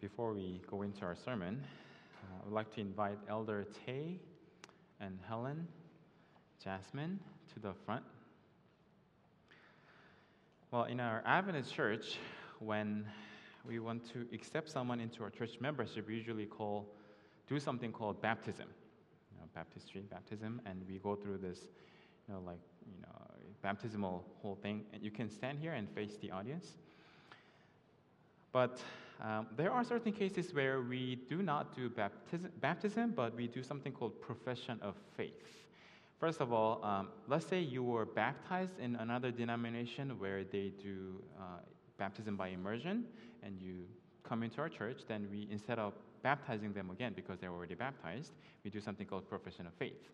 Before we go into our sermon, uh, I would like to invite Elder Tay and Helen, Jasmine to the front. Well, in our Adventist church, when we want to accept someone into our church membership, we usually call do something called baptism, you know, baptistry, baptism, and we go through this, you know, like you know, baptismal whole thing. And you can stand here and face the audience. But um, there are certain cases where we do not do baptism, baptism, but we do something called profession of faith. First of all, um, let's say you were baptized in another denomination where they do uh, baptism by immersion, and you come into our church, then we, instead of baptizing them again because they're already baptized, we do something called profession of faith.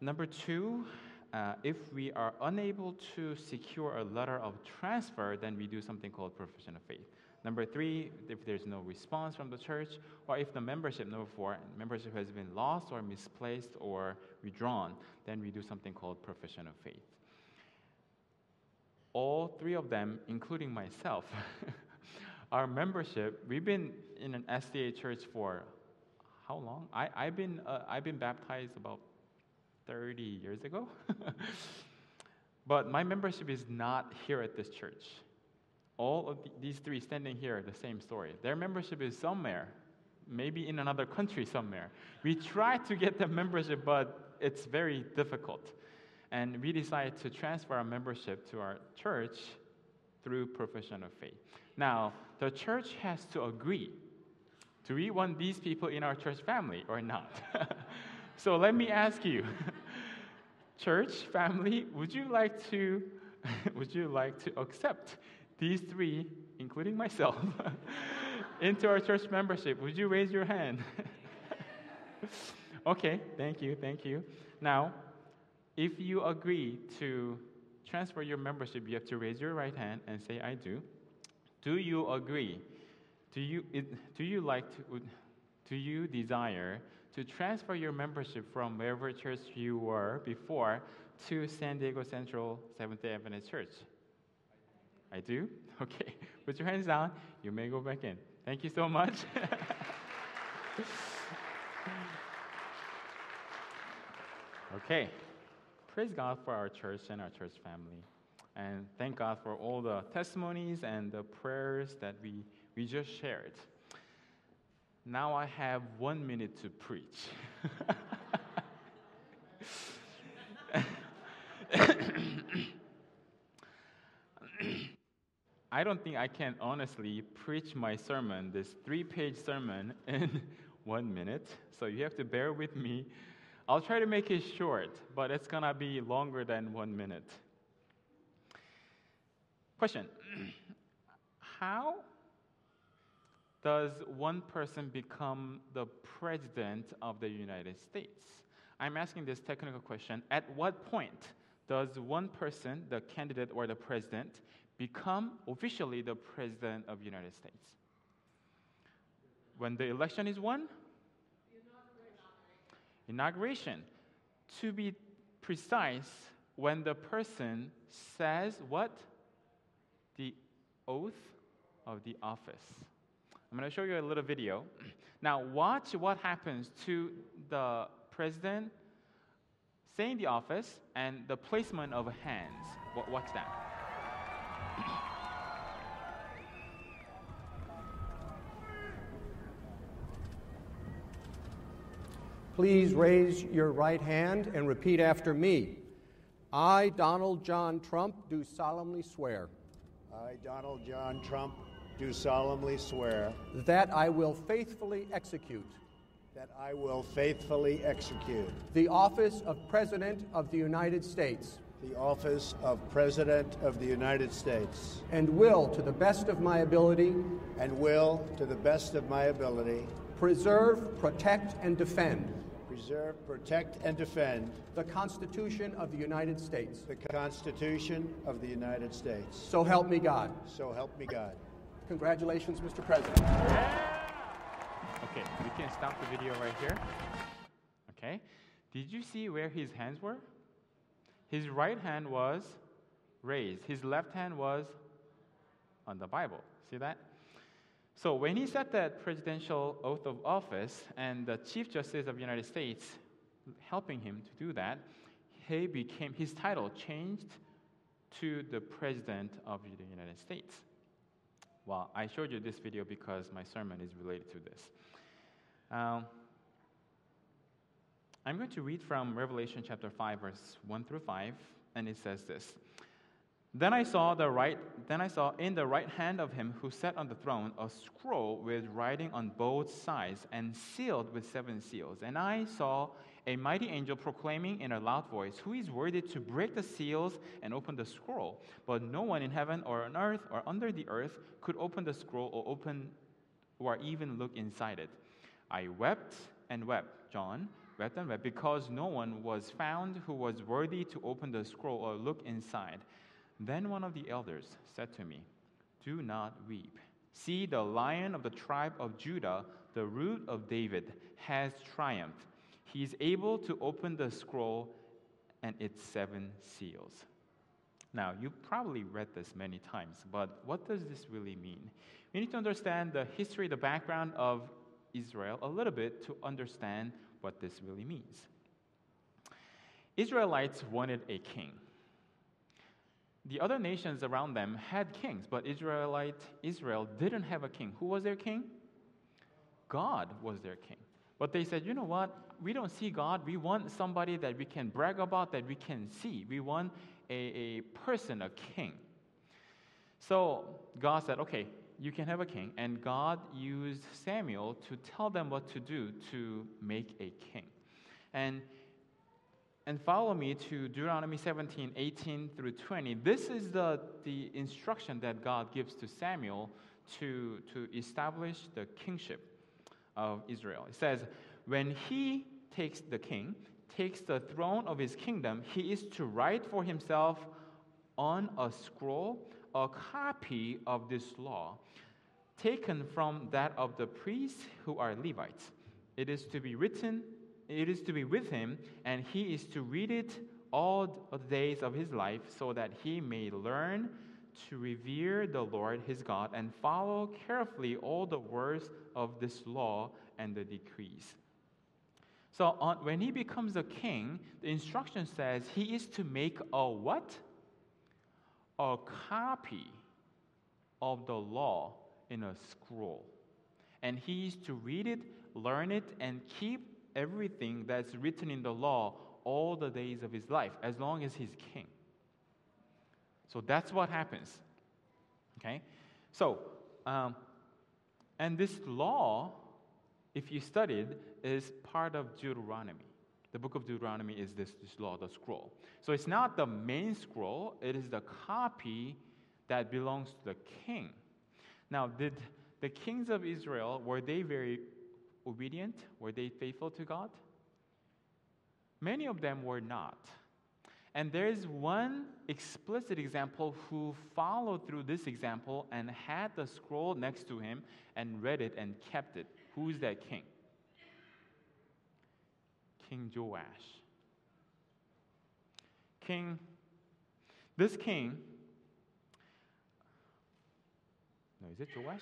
Number two, uh, if we are unable to secure a letter of transfer, then we do something called profession of faith. Number three, if there's no response from the church, or if the membership, number four, membership has been lost or misplaced or withdrawn, then we do something called profession of faith. All three of them, including myself, our membership, we've been in an SDA church for how long? I, I've, been, uh, I've been baptized about 30 years ago. but my membership is not here at this church. All of these three standing here, the same story. Their membership is somewhere, maybe in another country somewhere. We try to get the membership, but it's very difficult. And we decided to transfer our membership to our church through profession of faith. Now, the church has to agree. Do we want these people in our church family or not? So let me ask you, church family, would you like to would you like to accept these three, including myself, into our church membership? Would you raise your hand? okay, thank you, thank you. Now, if you agree to transfer your membership, you have to raise your right hand and say, I do. Do you agree? Do you, do you like to, do you desire to transfer your membership from wherever church you were before to San Diego Central Seventh day Adventist Church? I do? Okay. Put your hands down. You may go back in. Thank you so much. okay. Praise God for our church and our church family. And thank God for all the testimonies and the prayers that we, we just shared. Now I have one minute to preach. I don't think I can honestly preach my sermon, this three page sermon, in one minute. So you have to bear with me. I'll try to make it short, but it's going to be longer than one minute. Question How does one person become the president of the United States? I'm asking this technical question. At what point does one person, the candidate or the president, become officially the president of the United States? When the election is won? Inauguration. To be precise, when the person says what? The oath of the office. I'm going to show you a little video. Now, watch what happens to the president saying the office and the placement of hands. Watch that. Please raise your right hand and repeat after me. I, Donald John Trump, do solemnly swear. I, Donald John Trump, do solemnly swear that I will faithfully execute that I will faithfully execute the office of President of the United States the office of President of the United States and will to the best of my ability and will to the best of my ability preserve, protect and defend preserve, protect, and defend the Constitution of the United States. The Constitution of the United States. So help me God. So help me God. Congratulations, Mr. President. Okay, we can stop the video right here. Okay. Did you see where his hands were? His right hand was raised, his left hand was on the Bible. See that? So when he said that presidential oath of office and the Chief Justice of the United States helping him to do that, he became his title changed to the President of the United States. Well, I showed you this video because my sermon is related to this. Um, I'm going to read from Revelation chapter 5, verse 1 through 5, and it says this. Then I saw the right then I saw in the right hand of him who sat on the throne a scroll with writing on both sides and sealed with seven seals. And I saw a mighty angel proclaiming in a loud voice, Who is worthy to break the seals and open the scroll? But no one in heaven or on earth or under the earth could open the scroll or open or even look inside it. I wept and wept, John wept and wept, because no one was found who was worthy to open the scroll or look inside. Then one of the elders said to me, Do not weep. See, the lion of the tribe of Judah, the root of David, has triumphed. He is able to open the scroll and its seven seals. Now, you've probably read this many times, but what does this really mean? We need to understand the history, the background of Israel a little bit to understand what this really means. Israelites wanted a king. The other nations around them had kings, but Israelite Israel didn't have a king. Who was their king? God was their king. But they said, you know what? We don't see God. We want somebody that we can brag about, that we can see. We want a, a person, a king. So God said, okay, you can have a king. And God used Samuel to tell them what to do to make a king. And and follow me to Deuteronomy 17, 18 through 20. This is the, the instruction that God gives to Samuel to, to establish the kingship of Israel. It says, When he takes the king, takes the throne of his kingdom, he is to write for himself on a scroll a copy of this law, taken from that of the priests who are Levites. It is to be written, it is to be with him, and he is to read it all the days of his life, so that he may learn to revere the Lord his God and follow carefully all the words of this law and the decrees. So on, when he becomes a king, the instruction says he is to make a what? A copy of the law in a scroll. And he is to read it, learn it, and keep everything that's written in the law all the days of his life, as long as he's king. So that's what happens. Okay? So, um, and this law, if you studied, is part of Deuteronomy. The book of Deuteronomy is this, this law, the scroll. So it's not the main scroll, it is the copy that belongs to the king. Now, did the kings of Israel, were they very obedient? Were they faithful to God? Many of them were not. And there's one explicit example who followed through this example and had the scroll next to him and read it and kept it. Who's that king? King Joash. King, this king, no, is it Joash?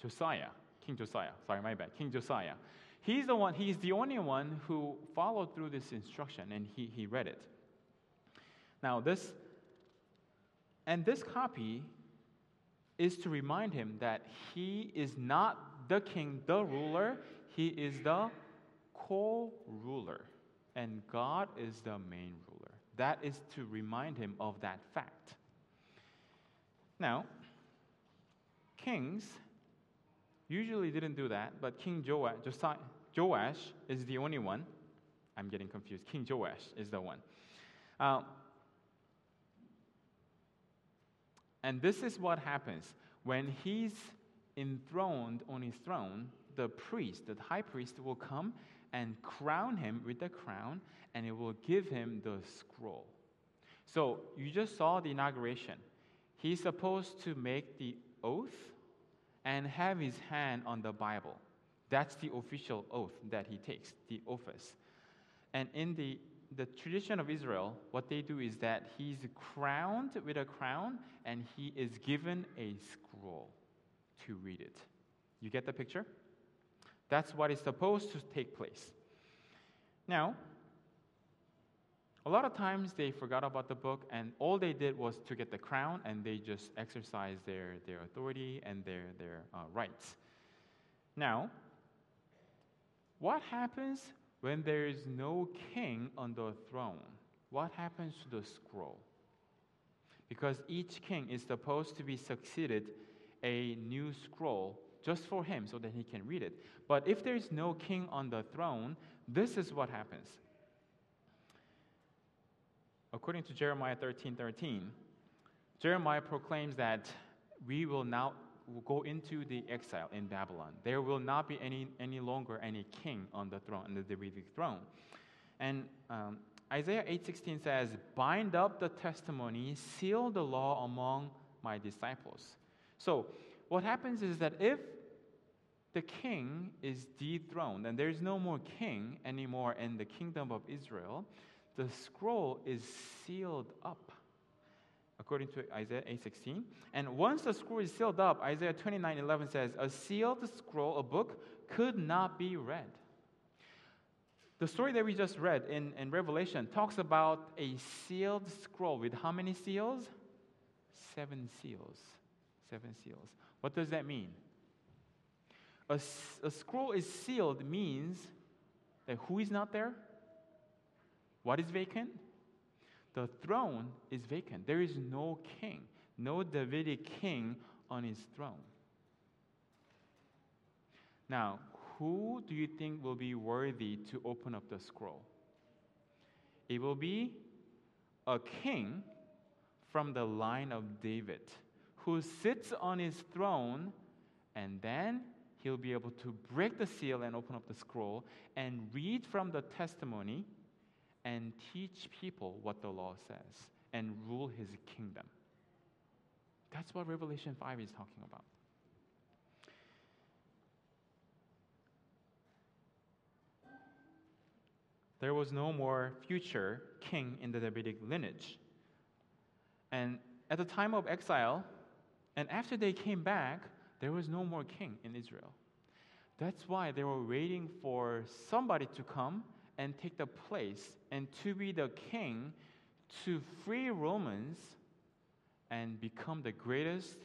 Josiah. King Josiah. Sorry, my bad. King Josiah. He's the one, he's the only one who followed through this instruction and he, he read it. Now, this, and this copy is to remind him that he is not the king, the ruler, he is the co ruler, and God is the main ruler. That is to remind him of that fact. Now, kings usually didn't do that, but King Joash, Joash is the only one. I'm getting confused. King Joash is the one. Uh, and this is what happens when he's enthroned on his throne. The priest, the high priest, will come and crown him with the crown, and it will give him the scroll. So you just saw the inauguration. He's supposed to make the oath and have his hand on the Bible. That's the official oath that he takes, the office. And in the, the tradition of Israel, what they do is that he's crowned with a crown and he is given a scroll to read it. You get the picture? That's what is supposed to take place. Now, a lot of times they forgot about the book and all they did was to get the crown and they just exercised their, their authority and their, their uh, rights. Now, what happens when there is no king on the throne? What happens to the scroll? Because each king is supposed to be succeeded a new scroll just for him so that he can read it. But if there is no king on the throne, this is what happens. According to Jeremiah 13 13, Jeremiah proclaims that we will now go into the exile in Babylon. There will not be any, any longer any king on the throne, on the Davidic throne. And um, Isaiah 8:16 says, "Bind up the testimony, seal the law among my disciples." So, what happens is that if the king is dethroned and there's no more king anymore in the kingdom of Israel, the scroll is sealed up according to Isaiah 8:16. And once the scroll is sealed up, Isaiah 29:11 says, "A sealed scroll, a book, could not be read." The story that we just read in, in Revelation talks about a sealed scroll with how many seals? Seven seals. Seven seals. What does that mean? A, a scroll is sealed means that who is not there? What is vacant? The throne is vacant. There is no king, no Davidic king on his throne. Now, who do you think will be worthy to open up the scroll? It will be a king from the line of David who sits on his throne, and then he'll be able to break the seal and open up the scroll and read from the testimony and teach people what the law says and rule his kingdom. That's what Revelation 5 is talking about. There was no more future king in the Davidic lineage. And at the time of exile, and after they came back, there was no more king in Israel. That's why they were waiting for somebody to come and take the place and to be the king to free Romans and become the greatest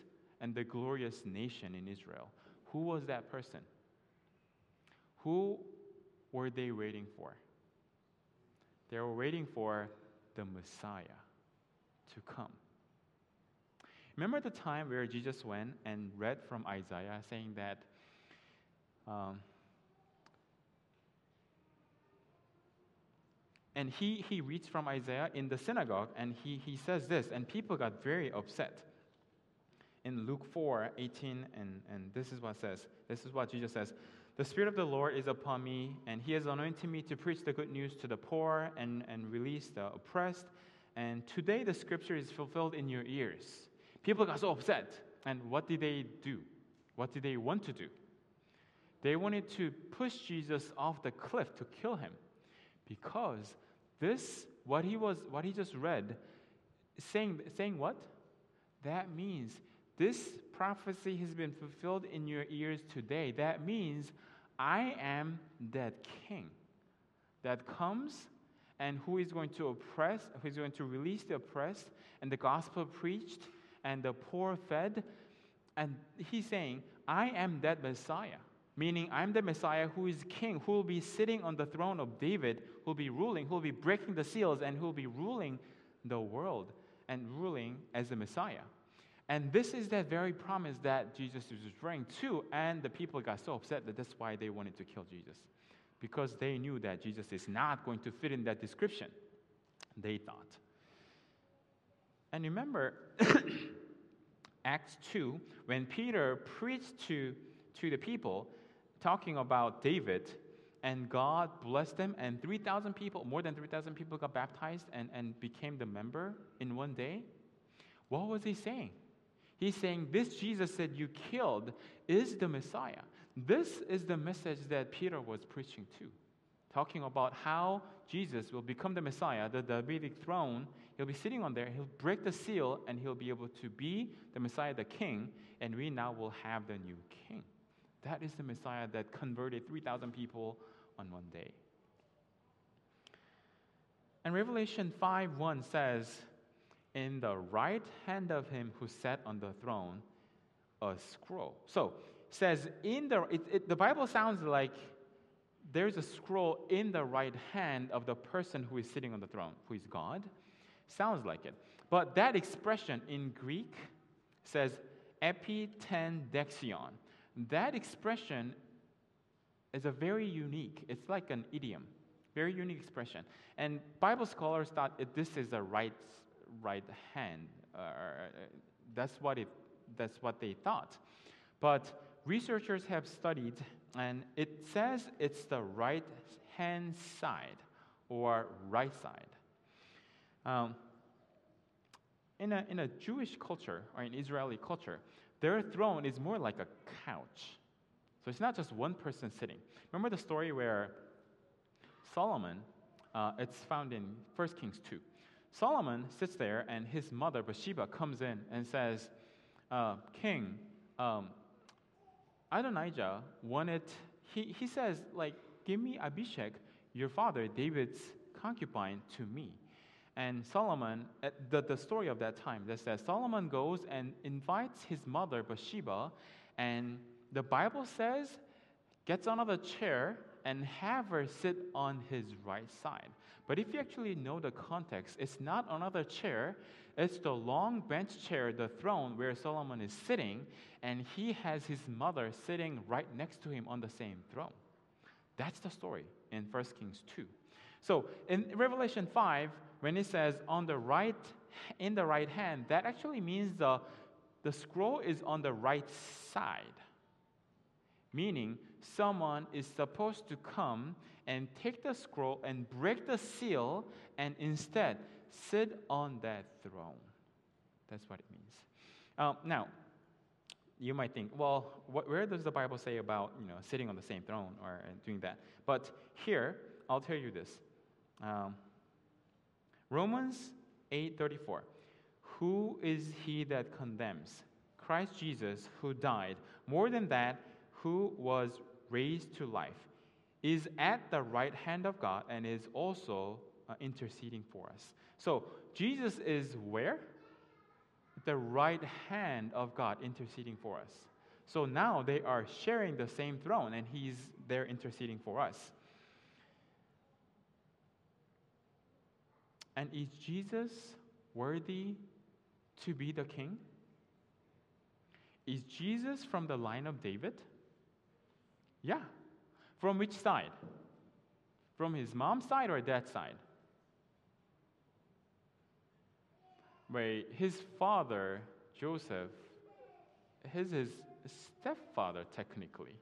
and the glorious nation in Israel. Who was that person? Who were they waiting for? They were waiting for the Messiah to come. Remember the time where Jesus went and read from Isaiah saying that um, And he, he reads from Isaiah in the synagogue, and he, he says this, and people got very upset. In Luke 4 18, and, and this is what says, this is what Jesus says The Spirit of the Lord is upon me, and he has anointed me to preach the good news to the poor and, and release the oppressed. And today the scripture is fulfilled in your ears. People got so upset. And what did they do? What did they want to do? They wanted to push Jesus off the cliff to kill him because this, what he was, what he just read, saying, saying what? That means this prophecy has been fulfilled in your ears today. That means I am that king that comes and who is going to oppress, who is going to release the oppressed, and the gospel preached, and the poor fed. And he's saying, I am that Messiah meaning I'm the Messiah who is king, who will be sitting on the throne of David, who will be ruling, who will be breaking the seals, and who will be ruling the world and ruling as the Messiah. And this is that very promise that Jesus is referring to, and the people got so upset that that's why they wanted to kill Jesus. Because they knew that Jesus is not going to fit in that description, they thought. And remember, Acts 2, when Peter preached to, to the people, talking about David, and God blessed them, and 3,000 people, more than 3,000 people got baptized and, and became the member in one day. What was he saying? He's saying, This Jesus that you killed is the Messiah. This is the message that Peter was preaching to, talking about how Jesus will become the Messiah, the Davidic throne. He'll be sitting on there, he'll break the seal, and he'll be able to be the Messiah, the king, and we now will have the new king. That is the Messiah that converted 3,000 people on one day. And Revelation 5 1 says, In the right hand of him who sat on the throne, a scroll. So, says in the it, it, the Bible sounds like there's a scroll in the right hand of the person who is sitting on the throne, who is God. Sounds like it. But that expression in Greek says epitendexion. That expression is a very unique, it's like an idiom, very unique expression. And Bible scholars thought this is a right, right hand. Uh, that's, what it, that's what they thought. But researchers have studied, and it says it's the right hand side or right side. Um, in, a, in a Jewish culture or in Israeli culture, their throne is more like a couch. So it's not just one person sitting. Remember the story where Solomon, uh, it's found in 1 Kings 2. Solomon sits there, and his mother, Bathsheba, comes in and says, uh, King, um, Adonijah wanted, he, he says, like, give me Abishag, your father, David's concubine, to me. And Solomon, uh, the, the story of that time, that says Solomon goes and invites his mother, Bathsheba, and the Bible says, gets another chair and have her sit on his right side. But if you actually know the context, it's not another chair, it's the long bench chair, the throne where Solomon is sitting, and he has his mother sitting right next to him on the same throne. That's the story in 1 Kings 2. So in Revelation 5, when it says on the right, in the right hand, that actually means the, the scroll is on the right side. Meaning, someone is supposed to come and take the scroll and break the seal and instead sit on that throne. That's what it means. Um, now, you might think, well, what, where does the Bible say about you know sitting on the same throne or doing that? But here, I'll tell you this. Um, Romans 8:34. Who is he that condemns? Christ Jesus, who died. More than that, who was raised to life, is at the right hand of God and is also uh, interceding for us. So, Jesus is where? The right hand of God interceding for us. So now they are sharing the same throne and he's there interceding for us. And is Jesus worthy to be the king? Is Jesus from the line of David? Yeah. From which side? From his mom's side or dad's side? Wait, his father, Joseph, his, his stepfather, technically.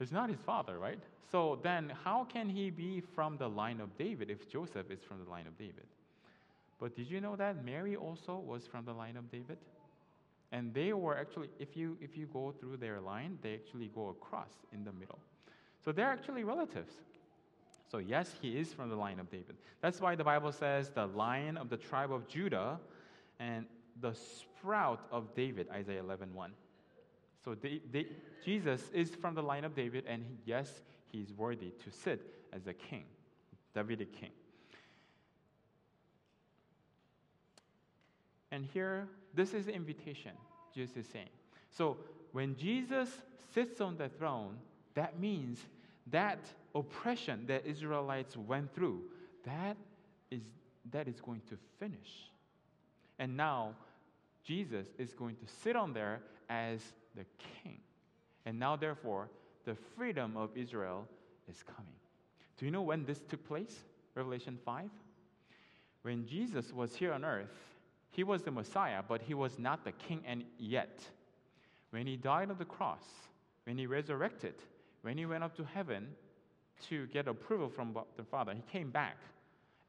It's not his father, right? So then, how can he be from the line of David if Joseph is from the line of David? But did you know that Mary also was from the line of David? And they were actually, if you, if you go through their line, they actually go across in the middle. So they're actually relatives. So, yes, he is from the line of David. That's why the Bible says the lion of the tribe of Judah and the sprout of David, Isaiah 11 1. So they, they, Jesus is from the line of David, and he, yes, he's worthy to sit as a king, Davidic king. And here, this is the invitation Jesus is saying. So when Jesus sits on the throne, that means that oppression that Israelites went through, that is, that is going to finish. And now Jesus is going to sit on there as the king. And now, therefore, the freedom of Israel is coming. Do you know when this took place? Revelation 5? When Jesus was here on earth, he was the Messiah, but he was not the king and yet. When he died on the cross, when he resurrected, when he went up to heaven to get approval from the Father, he came back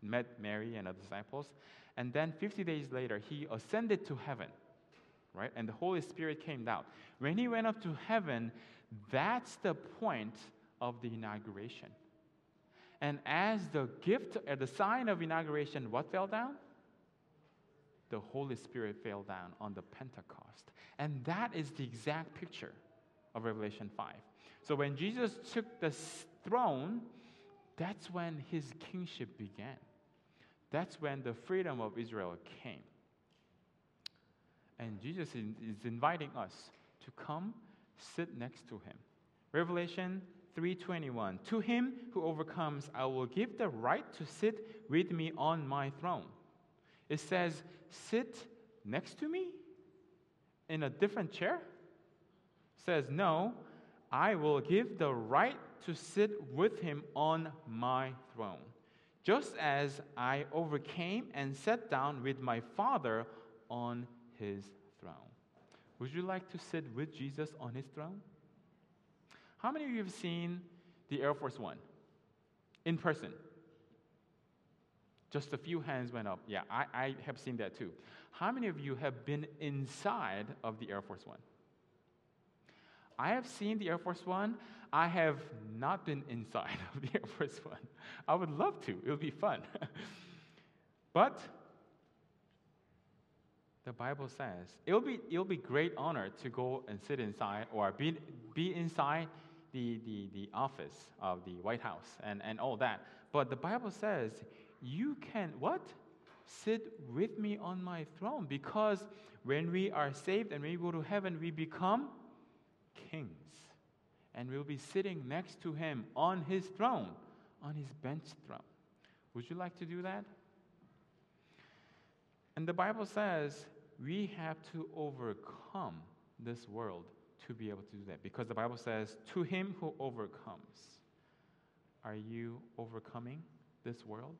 met Mary and the disciples. And then 50 days later, he ascended to heaven right? And the Holy Spirit came down. When he went up to heaven, that's the point of the inauguration. And as the gift, at the sign of inauguration, what fell down? The Holy Spirit fell down on the Pentecost. And that is the exact picture of Revelation 5. So when Jesus took the throne, that's when his kingship began. That's when the freedom of Israel came. And Jesus is inviting us to come sit next to him. Revelation 3:21 To him who overcomes I will give the right to sit with me on my throne. It says sit next to me in a different chair? It says no, I will give the right to sit with him on my throne. Just as I overcame and sat down with my Father on his throne. Would you like to sit with Jesus on his throne? How many of you have seen the Air Force One in person? Just a few hands went up. Yeah, I, I have seen that too. How many of you have been inside of the Air Force One? I have seen the Air Force One. I have not been inside of the Air Force One. I would love to, it would be fun. but the Bible says it'll be, it'll be great honor to go and sit inside or be, be inside the, the, the office of the White House and, and all that. But the Bible says, you can what? Sit with me on my throne. Because when we are saved and we go to heaven, we become kings. And we'll be sitting next to him on his throne, on his bench throne. Would you like to do that? And the Bible says we have to overcome this world to be able to do that because the Bible says, To him who overcomes. Are you overcoming this world?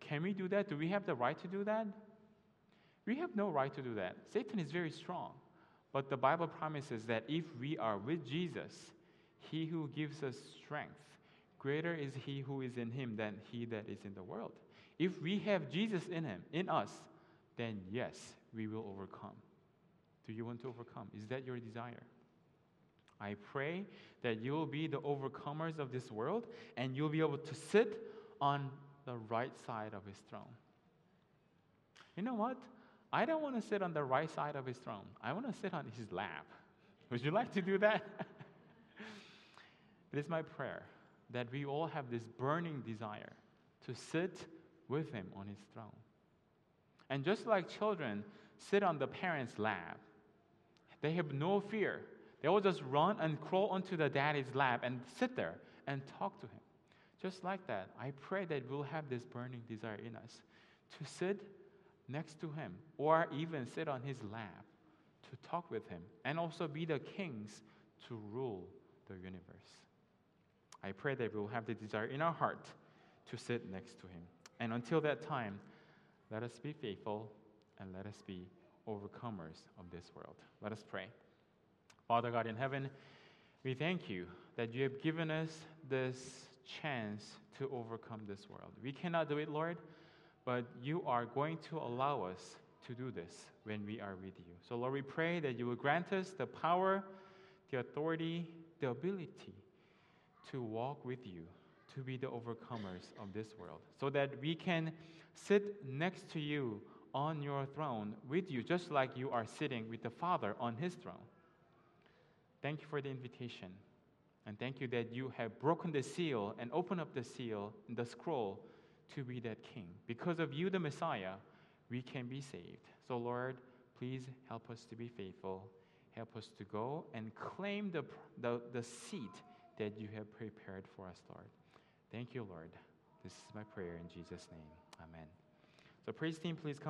Can we do that? Do we have the right to do that? We have no right to do that. Satan is very strong. But the Bible promises that if we are with Jesus, he who gives us strength, greater is he who is in him than he that is in the world. If we have Jesus in him, in us, then yes, we will overcome. Do you want to overcome? Is that your desire? I pray that you will be the overcomers of this world and you'll be able to sit on the right side of his throne. You know what? I don't want to sit on the right side of his throne. I want to sit on his lap. Would you like to do that? it is my prayer that we all have this burning desire to sit with him on his throne. And just like children sit on the parents' lap, they have no fear. They will just run and crawl onto the daddy's lap and sit there and talk to him. Just like that, I pray that we'll have this burning desire in us to sit next to him or even sit on his lap to talk with him and also be the kings to rule the universe. I pray that we'll have the desire in our heart to sit next to him. And until that time, let us be faithful and let us be overcomers of this world. Let us pray. Father God in heaven, we thank you that you have given us this chance to overcome this world. We cannot do it, Lord, but you are going to allow us to do this when we are with you. So, Lord, we pray that you will grant us the power, the authority, the ability to walk with you, to be the overcomers of this world, so that we can sit next to you on your throne with you, just like you are sitting with the Father on his throne. Thank you for the invitation. And thank you that you have broken the seal and opened up the seal, and the scroll, to be that king. Because of you, the Messiah, we can be saved. So, Lord, please help us to be faithful. Help us to go and claim the, the, the seat that you have prepared for us, Lord. Thank you, Lord. This is my prayer in Jesus' name. Amen. So, praise team, please come.